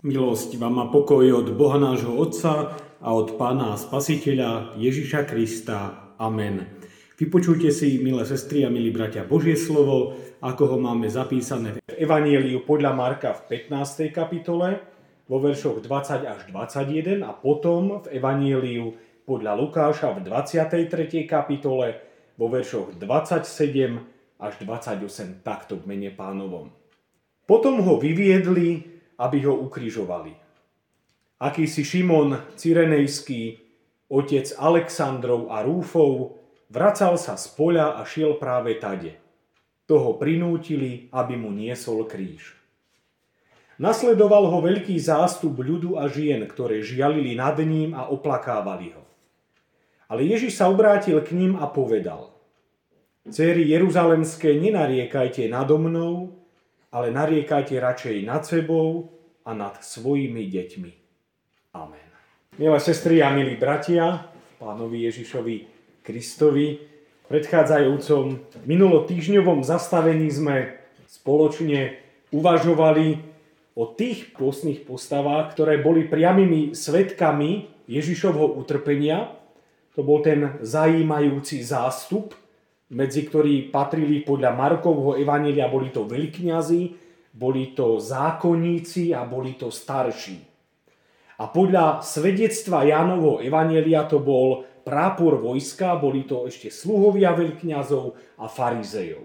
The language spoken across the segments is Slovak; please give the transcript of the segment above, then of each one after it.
Milosť vám a pokoj od Boha nášho Otca a od Pána Spasiteľa Ježiša Krista. Amen. Vypočujte si, milé sestry a milí bratia, Božie slovo, ako ho máme zapísané v Evanieliu podľa Marka v 15. kapitole, vo veršoch 20 až 21 a potom v Evanieliu podľa Lukáša v 23. kapitole, vo veršoch 27 až 28, takto v mene pánovom. Potom ho vyviedli aby ho ukrižovali. Akýsi Šimon Cyrenejský, otec Alexandrov a Rúfov, vracal sa z poľa a šiel práve tade. Toho prinútili, aby mu niesol kríž. Nasledoval ho veľký zástup ľudu a žien, ktoré žialili nad ním a oplakávali ho. Ale Ježiš sa obrátil k ním a povedal, Céry Jeruzalemské, nenariekajte nado mnou, ale nariekajte radšej nad sebou a nad svojimi deťmi. Amen. Milé sestry a milí bratia, pánovi Ježišovi Kristovi, predchádzajúcom minulotýžňovom zastavení sme spoločne uvažovali o tých pôstnych postavách, ktoré boli priamými svetkami Ježišovho utrpenia. To bol ten zajímajúci zástup, medzi ktorí patrili podľa Markovho evanelia, boli to veľkňazi, boli to zákonníci a boli to starší. A podľa svedectva Jánovho evanelia to bol prápor vojska, boli to ešte sluhovia veľkňazov a farizejov.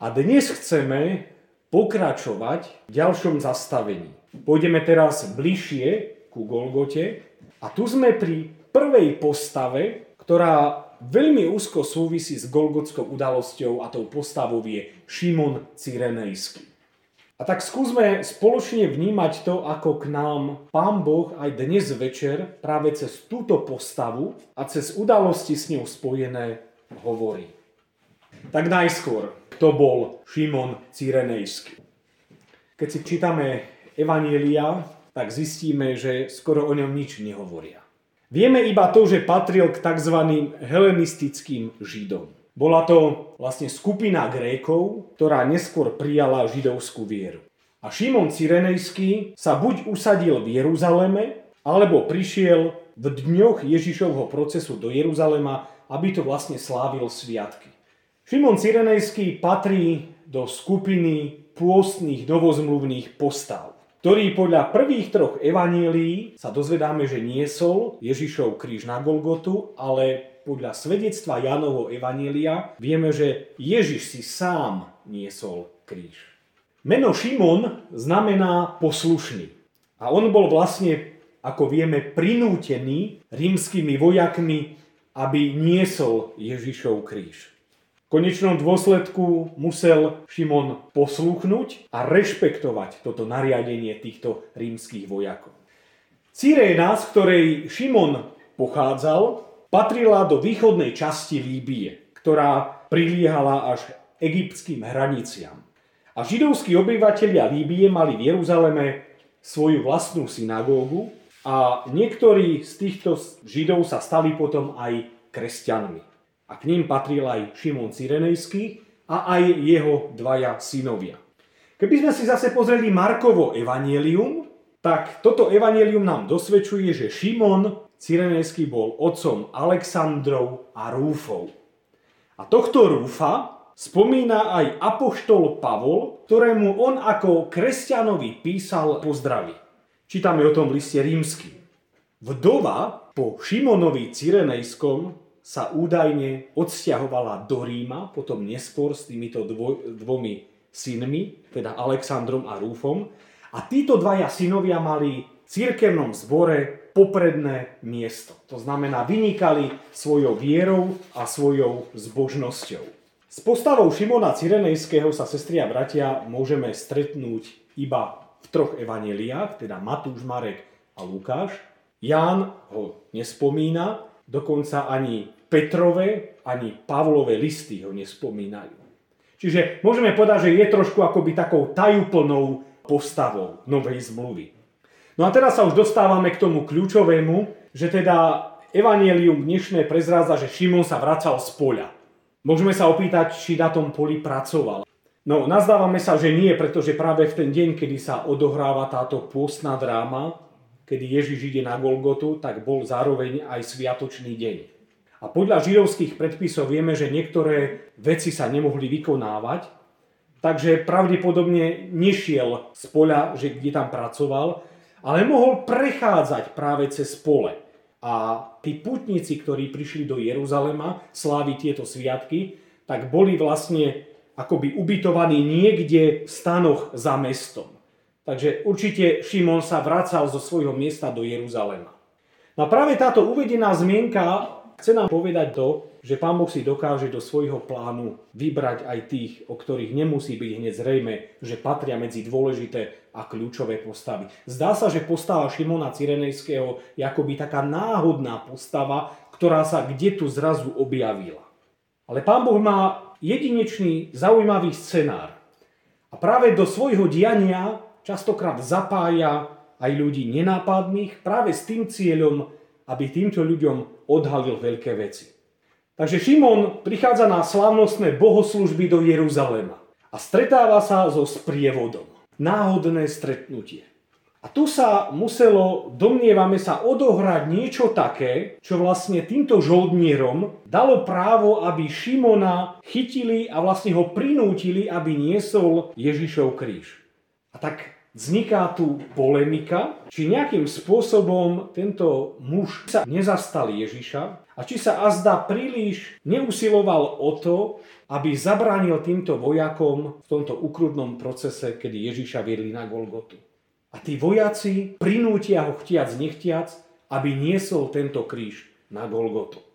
A dnes chceme pokračovať v ďalšom zastavení. Pôjdeme teraz bližšie ku Golgote a tu sme pri prvej postave, ktorá veľmi úzko súvisí s Golgotskou udalosťou a tou postavou je Šimon Cyrenejský. A tak skúsme spoločne vnímať to, ako k nám Pán Boh aj dnes večer práve cez túto postavu a cez udalosti s ňou spojené hovorí. Tak najskôr, kto bol Šimon Cyrenejský? Keď si čítame Evanielia, tak zistíme, že skoro o ňom nič nehovoria. Vieme iba to, že patril k tzv. helenistickým židom. Bola to vlastne skupina Grékov, ktorá neskôr prijala židovskú vieru. A Šimon Cyrenejský sa buď usadil v Jeruzaleme, alebo prišiel v dňoch Ježišovho procesu do Jeruzalema, aby to vlastne slávil sviatky. Šimon Cyrenejský patrí do skupiny pôstnych novozmluvných postav ktorý podľa prvých troch evanílií sa dozvedáme, že niesol Ježišov kríž na Golgotu, ale podľa svedectva Jánovho evanília vieme, že Ježiš si sám niesol kríž. Meno Šimon znamená poslušný. A on bol vlastne, ako vieme, prinútený rímskymi vojakmi, aby niesol Ježišov kríž konečnom dôsledku musel Šimon poslúchnuť a rešpektovať toto nariadenie týchto rímskych vojakov. Cyréna, z ktorej Šimon pochádzal, patrila do východnej časti Líbie, ktorá priliehala až egyptským hraniciam. A židovskí obyvateľia Líbie mali v Jeruzaleme svoju vlastnú synagógu a niektorí z týchto židov sa stali potom aj kresťanmi a k ním patril aj Šimon Cyrenejský a aj jeho dvaja synovia. Keby sme si zase pozreli Markovo evanielium, tak toto evanielium nám dosvedčuje, že Šimon Cyrenejský bol otcom Alexandrov a Rúfov. A tohto Rúfa spomína aj apoštol Pavol, ktorému on ako kresťanovi písal pozdraví. Čítame o tom v liste rímsky. Vdova po Šimonovi Cyrenejskom sa údajne odsťahovala do Ríma, potom neskôr s týmito dvo, dvomi synmi, teda Alexandrom a Rúfom. A títo dvaja synovia mali v církevnom zbore popredné miesto. To znamená, vynikali svojou vierou a svojou zbožnosťou. S postavou Šimona Cyrenejského sa, sestri a bratia, môžeme stretnúť iba v troch evaneliách, teda Matúš, Marek a Lukáš. Ján ho nespomína, dokonca ani Petrove ani Pavlové listy ho nespomínajú. Čiže môžeme povedať, že je trošku akoby takou tajúplnou postavou novej zmluvy. No a teraz sa už dostávame k tomu kľúčovému, že teda Evangelium dnešné prezrádza, že Šimon sa vracal z poľa. Môžeme sa opýtať, či na tom poli pracoval. No, nazdávame sa, že nie, pretože práve v ten deň, kedy sa odohráva táto pôstna dráma, kedy Ježiš ide na Golgotu, tak bol zároveň aj sviatočný deň. A podľa židovských predpisov vieme, že niektoré veci sa nemohli vykonávať, takže pravdepodobne nešiel z poľa, že kde tam pracoval, ale mohol prechádzať práve cez pole. A tí putníci, ktorí prišli do Jeruzalema sláviť tieto sviatky, tak boli vlastne akoby ubytovaní niekde v stanoch za mestom. Takže určite Šimon sa vracal zo svojho miesta do Jeruzalema. No a práve táto uvedená zmienka chce nám povedať to, že Pán Boh si dokáže do svojho plánu vybrať aj tých, o ktorých nemusí byť hneď zrejme, že patria medzi dôležité a kľúčové postavy. Zdá sa, že postava Šimona Cyrenejského je akoby taká náhodná postava, ktorá sa kde tu zrazu objavila. Ale Pán Boh má jedinečný, zaujímavý scenár. A práve do svojho diania častokrát zapája aj ľudí nenápadných práve s tým cieľom, aby týmto ľuďom odhalil veľké veci. Takže Šimon prichádza na slávnostné bohoslužby do Jeruzalema a stretáva sa so sprievodom. Náhodné stretnutie. A tu sa muselo, domnievame sa, odohrať niečo také, čo vlastne týmto žoldnierom dalo právo, aby Šimona chytili a vlastne ho prinútili, aby niesol Ježišov kríž. A tak vzniká tu polemika, či nejakým spôsobom tento muž sa nezastal Ježiša a či sa azda príliš neusiloval o to, aby zabránil týmto vojakom v tomto ukrutnom procese, kedy Ježiša viedli na Golgotu. A tí vojaci prinútia ho chtiac nechtiac, aby niesol tento kríž na Golgotu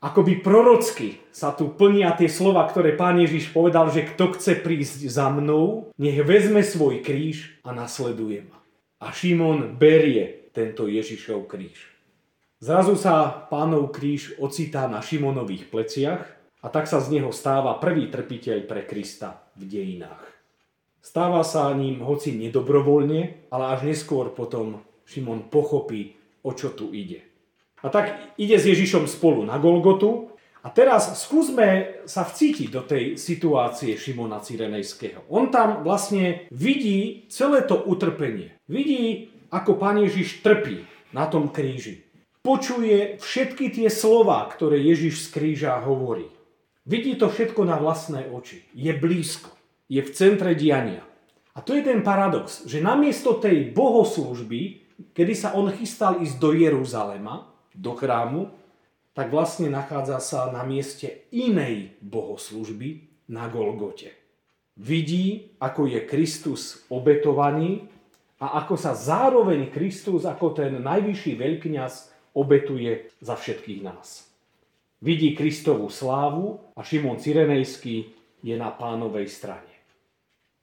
akoby prorocky sa tu plnia tie slova, ktoré pán Ježiš povedal, že kto chce prísť za mnou, nech vezme svoj kríž a nasleduje ma. A Šimon berie tento Ježišov kríž. Zrazu sa pánov kríž ocitá na Šimonových pleciach a tak sa z neho stáva prvý trpiteľ pre Krista v dejinách. Stáva sa ním hoci nedobrovoľne, ale až neskôr potom Šimon pochopí, o čo tu ide. A tak ide s Ježišom spolu na Golgotu. A teraz skúsme sa vcítiť do tej situácie Šimona Cyrenejského. On tam vlastne vidí celé to utrpenie. Vidí, ako pán Ježiš trpí na tom kríži. Počuje všetky tie slova, ktoré Ježiš z kríža hovorí. Vidí to všetko na vlastné oči. Je blízko. Je v centre diania. A to je ten paradox, že namiesto tej bohoslužby, kedy sa on chystal ísť do Jeruzalema, do chrámu, tak vlastne nachádza sa na mieste inej bohoslužby na Golgote. Vidí, ako je Kristus obetovaný a ako sa zároveň Kristus ako ten najvyšší veľkňaz obetuje za všetkých nás. Vidí Kristovú slávu a Šimon Cyrenejský je na pánovej strane.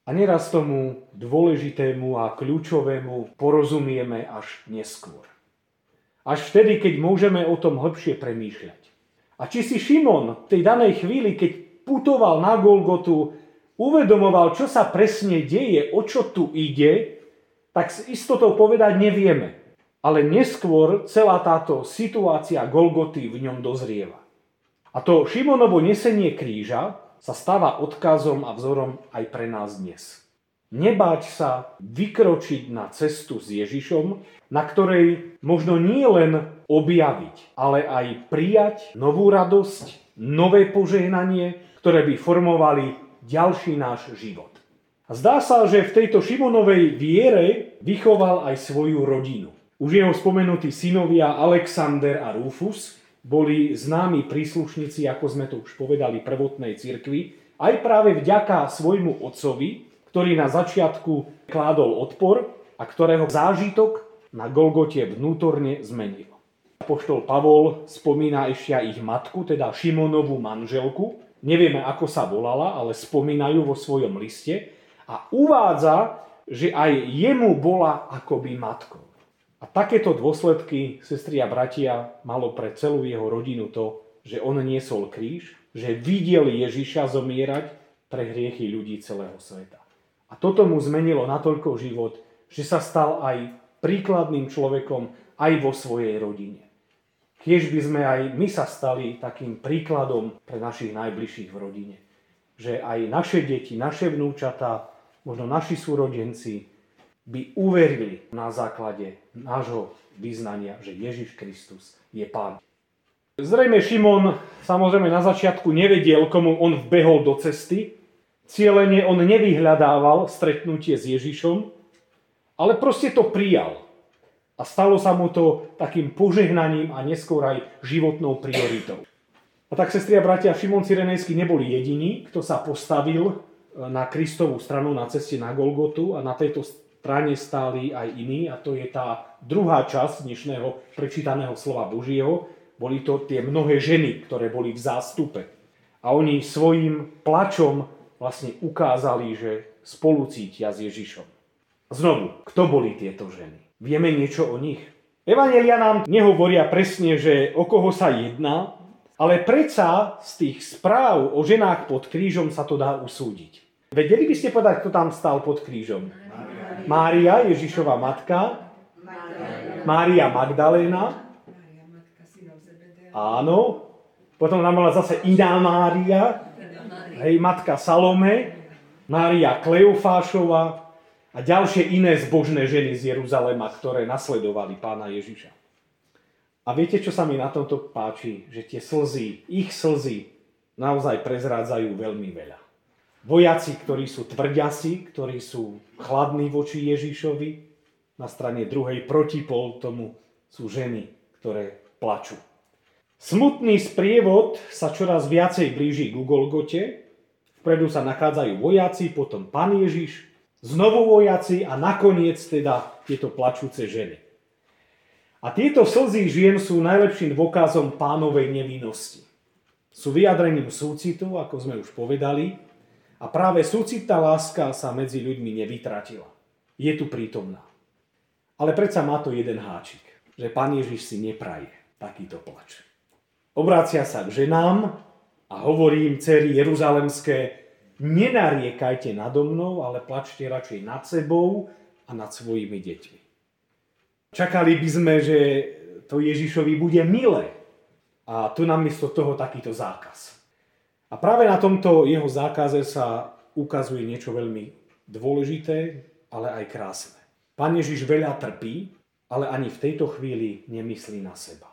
A neraz tomu dôležitému a kľúčovému porozumieme až neskôr. Až vtedy, keď môžeme o tom hĺbšie premýšľať. A či si Šimon v tej danej chvíli, keď putoval na Golgotu, uvedomoval, čo sa presne deje, o čo tu ide, tak s istotou povedať nevieme. Ale neskôr celá táto situácia Golgoty v ňom dozrieva. A to Šimonovo nesenie kríža sa stáva odkazom a vzorom aj pre nás dnes. Nebáť sa vykročiť na cestu s Ježišom, na ktorej možno nie len objaviť, ale aj prijať novú radosť, nové požehnanie, ktoré by formovali ďalší náš život. Zdá sa, že v tejto Šimonovej viere vychoval aj svoju rodinu. Už jeho spomenutí synovia Alexander a Rufus boli známi príslušníci, ako sme to už povedali, prvotnej cirkvi, aj práve vďaka svojmu otcovi, ktorý na začiatku kládol odpor a ktorého zážitok na Golgote vnútorne zmenil. Poštol Pavol spomína ešte aj ich matku, teda Šimonovú manželku. Nevieme, ako sa volala, ale spomínajú vo svojom liste a uvádza, že aj jemu bola akoby matkou. A takéto dôsledky, sestri a bratia, malo pre celú jeho rodinu to, že on niesol kríž, že videl Ježiša zomierať pre hriechy ľudí celého sveta. A toto mu zmenilo natoľko život, že sa stal aj príkladným človekom aj vo svojej rodine. Kiež by sme aj my sa stali takým príkladom pre našich najbližších v rodine. že aj naše deti, naše vnúčatá, možno naši súrodenci by uverili na základe nášho vyznania, že Ježiš Kristus je Pán. Zrejme Šimon samozrejme na začiatku nevedel, komu on vbehol do cesty. Cielene on nevyhľadával stretnutie s Ježišom, ale proste to prijal. A stalo sa mu to takým požehnaním a neskôr aj životnou prioritou. A tak, sestri a bratia, Šimon Cyrenejský neboli jediní, kto sa postavil e, na Kristovú stranu na ceste na Golgotu a na tejto strane stáli aj iní a to je tá druhá časť dnešného prečítaného slova Božieho. Boli to tie mnohé ženy, ktoré boli v zástupe. A oni svojim plačom vlastne ukázali, že spolu cítia s Ježišom. Znovu, kto boli tieto ženy? Vieme niečo o nich? Evangelia nám nehovoria presne, že o koho sa jedná, ale predsa z tých správ o ženách pod krížom sa to dá usúdiť. Vedeli by ste povedať, kto tam stal pod krížom? Mária, Ježišova matka. Mária Magdaléna. Áno. Potom nám bola zase iná Mária. Hej, matka Salome. Mária Kleofášova a ďalšie iné zbožné ženy z Jeruzalema, ktoré nasledovali pána Ježiša. A viete, čo sa mi na tomto páči? Že tie slzy, ich slzy naozaj prezrádzajú veľmi veľa. Vojaci, ktorí sú tvrďasi, ktorí sú chladní voči Ježišovi, na strane druhej protipol tomu sú ženy, ktoré plačú. Smutný sprievod sa čoraz viacej blíži k Golgote. Vpredu sa nachádzajú vojaci, potom pán Ježiš, znovu vojaci a nakoniec teda tieto plačúce ženy. A tieto slzy žien sú najlepším dôkazom pánovej nevinnosti. Sú vyjadrením súcitu, ako sme už povedali, a práve súcitná láska sa medzi ľuďmi nevytratila. Je tu prítomná. Ale predsa má to jeden háčik, že pán Ježiš si nepraje takýto plač. Obrácia sa k ženám a hovorí im, cery Jeruzalemské, nenariekajte nado mnou, ale plačte radšej nad sebou a nad svojimi deťmi. Čakali by sme, že to Ježišovi bude milé. A tu namiesto toho takýto zákaz. A práve na tomto jeho zákaze sa ukazuje niečo veľmi dôležité, ale aj krásne. Pán Ježiš veľa trpí, ale ani v tejto chvíli nemyslí na seba.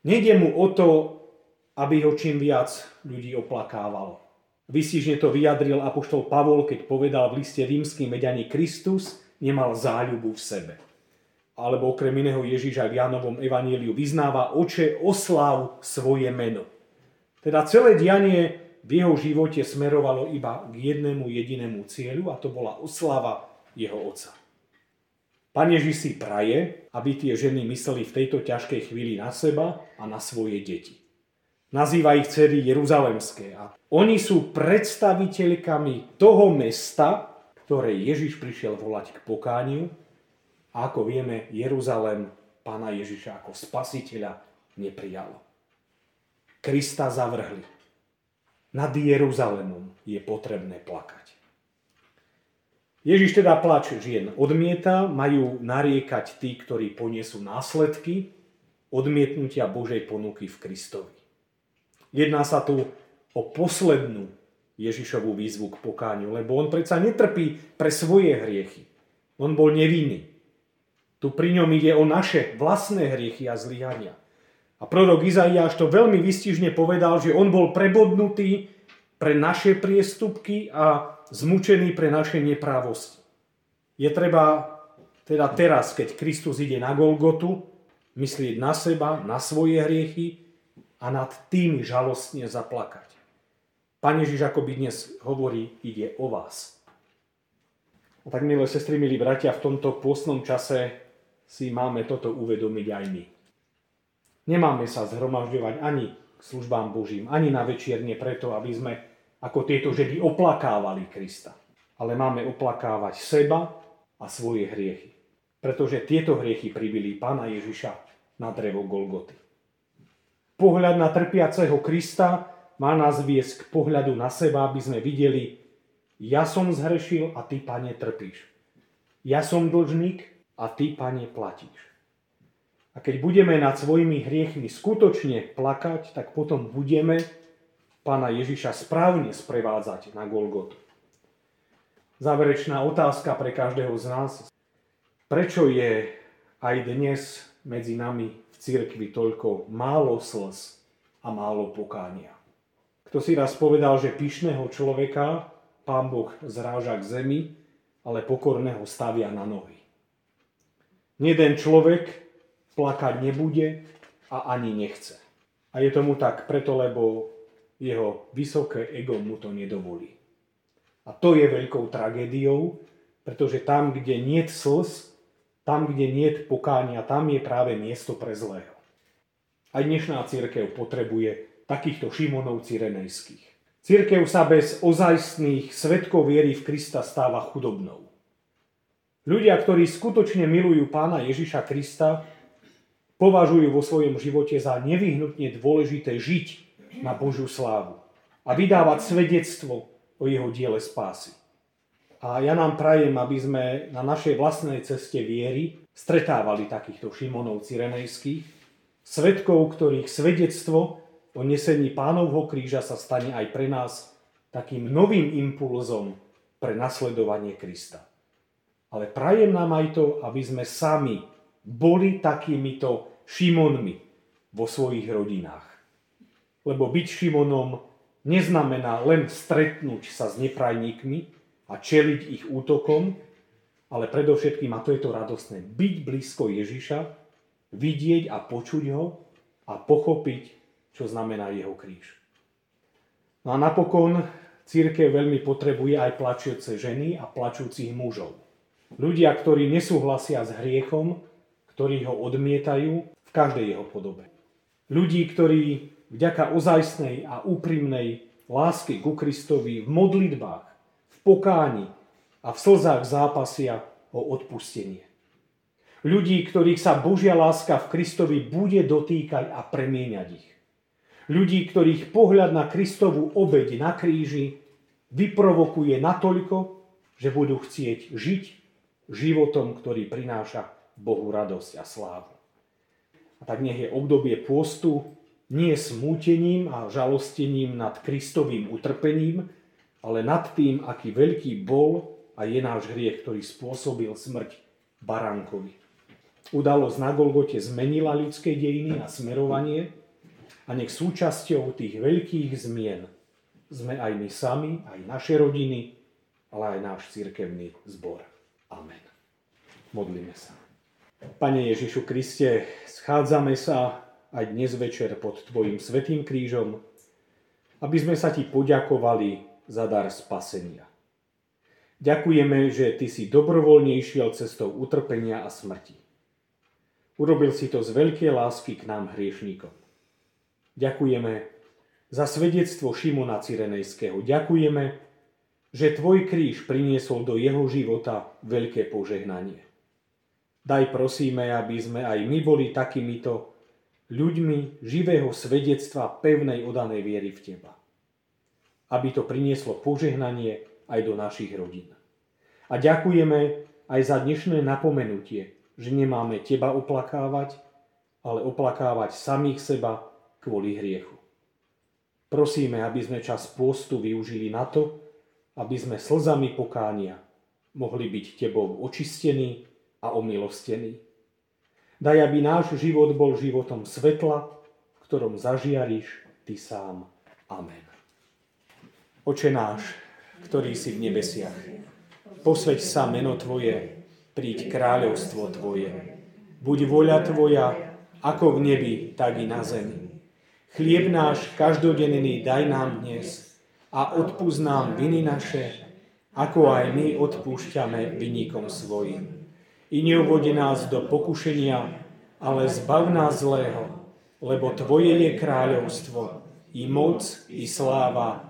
Nejde mu o to, aby ho čím viac ľudí oplakávalo. Vysížne to vyjadril apoštol Pavol, keď povedal v liste rímským, veď Kristus nemal záľubu v sebe alebo okrem iného Ježíš aj v Jánovom evaníliu vyznáva, oče, oslav svoje meno. Teda celé dianie v jeho živote smerovalo iba k jednému jedinému cieľu a to bola oslava jeho otca. Pán Ježiš si praje, aby tie ženy mysleli v tejto ťažkej chvíli na seba a na svoje deti. Nazýva ich cery Jeruzalemské a oni sú predstaviteľkami toho mesta, ktoré Ježiš prišiel volať k pokániu a ako vieme, Jeruzalem pána Ježiša ako spasiteľa neprijalo. Krista zavrhli. Nad Jeruzalemom je potrebné plakať. Ježiš teda plač žien odmieta, majú nariekať tí, ktorí poniesú následky odmietnutia Božej ponuky v Kristovi. Jedná sa tu o poslednú Ježišovú výzvu k pokáňu, lebo on predsa netrpí pre svoje hriechy. On bol nevinný. Tu pri ňom ide o naše vlastné hriechy a zlyhania. A prorok Izaiáš to veľmi vystižne povedal, že on bol prebodnutý pre naše priestupky a zmučený pre naše neprávosti. Je treba teda teraz, keď Kristus ide na Golgotu, myslieť na seba, na svoje hriechy a nad tými žalostne zaplakať. Pane Ježiš by dnes hovorí, ide o vás. A tak, milé sestry, milí bratia, v tomto pôstnom čase si máme toto uvedomiť aj my. Nemáme sa zhromažďovať ani k službám Božím, ani na večierne preto, aby sme ako tieto žedy oplakávali Krista. Ale máme oplakávať seba a svoje hriechy. Pretože tieto hriechy pribili Pána Ježiša na drevo Golgoty. Pohľad na trpiaceho Krista má nás viesť k pohľadu na seba, aby sme videli, ja som zhrešil a ty, Pane, trpíš. Ja som dlžník a ty, Pane, platíš. A keď budeme nad svojimi hriechmi skutočne plakať, tak potom budeme pána Ježiša správne sprevádzať na Golgotu. Záverečná otázka pre každého z nás. Prečo je aj dnes medzi nami cirkvi toľko málo slz a málo pokánia? Kto si raz povedal, že pyšného človeka pán Boh zráža k zemi, ale pokorného stavia na nohy. Jeden človek plakať nebude a ani nechce. A je tomu tak preto, lebo jeho vysoké ego mu to nedovolí. A to je veľkou tragédiou, pretože tam, kde nie slz, tam, kde nie pokánia, tam je práve miesto pre zlého. Aj dnešná církev potrebuje takýchto Šimonov Cyrenejských. Církev sa bez ozajstných svetkov viery v Krista stáva chudobnou. Ľudia, ktorí skutočne milujú pána Ježiša Krista, považujú vo svojom živote za nevyhnutne dôležité žiť na Božiu slávu a vydávať svedectvo o jeho diele spásy. A ja nám prajem, aby sme na našej vlastnej ceste viery stretávali takýchto Šimonov Cyrenejských, svetkov, ktorých svedectvo o nesení pánovho kríža sa stane aj pre nás takým novým impulzom pre nasledovanie Krista. Ale prajem nám aj to, aby sme sami boli takýmito Šimonmi vo svojich rodinách. Lebo byť Šimonom neznamená len stretnúť sa s neprajníkmi, a čeliť ich útokom, ale predovšetkým, a to je to radostné, byť blízko Ježiša, vidieť a počuť ho a pochopiť, čo znamená jeho kríž. No a napokon církev veľmi potrebuje aj plačujúce ženy a plačúcich mužov. Ľudia, ktorí nesúhlasia s hriechom, ktorí ho odmietajú v každej jeho podobe. Ľudí, ktorí vďaka ozajstnej a úprimnej lásky ku Kristovi v modlitbách pokáni a v slzách zápasia o odpustenie. Ľudí, ktorých sa Božia láska v Kristovi bude dotýkať a premieňať ich. Ľudí, ktorých pohľad na Kristovú obeď na kríži vyprovokuje natoľko, že budú chcieť žiť životom, ktorý prináša Bohu radosť a slávu. A tak nech je obdobie pôstu nie smútením a žalostením nad Kristovým utrpením, ale nad tým, aký veľký bol a je náš hriech, ktorý spôsobil smrť baránkovi. Udalosť na Golgote zmenila ľudské dejiny a smerovanie a nech súčasťou tých veľkých zmien sme aj my sami, aj naše rodiny, ale aj náš cirkevný zbor. Amen. Modlíme sa. Pane Ježišu Kriste, schádzame sa aj dnes večer pod Tvojim svetým krížom, aby sme sa Ti poďakovali za dar spasenia. Ďakujeme, že Ty si dobrovoľne išiel cestou utrpenia a smrti. Urobil si to z veľkej lásky k nám hriešníkom. Ďakujeme za svedectvo Šimona Cyrenejského. Ďakujeme, že Tvoj kríž priniesol do jeho života veľké požehnanie. Daj prosíme, aby sme aj my boli takýmito ľuďmi živého svedectva pevnej odanej viery v Teba aby to prinieslo požehnanie aj do našich rodín. A ďakujeme aj za dnešné napomenutie, že nemáme teba oplakávať, ale oplakávať samých seba kvôli hriechu. Prosíme, aby sme čas pôstu využili na to, aby sme slzami pokánia mohli byť tebou očistení a omilostení. Daj, aby náš život bol životom svetla, v ktorom zažiariš ty sám. Amen. Oče náš, ktorý si v nebesiach, posveď sa meno Tvoje, príď kráľovstvo Tvoje. Buď voľa Tvoja, ako v nebi, tak i na zemi. Chlieb náš každodenný daj nám dnes a odpúsť nám viny naše, ako aj my odpúšťame vynikom svojim. I neuvodi nás do pokušenia, ale zbav nás zlého, lebo Tvoje je kráľovstvo, i moc, i sláva,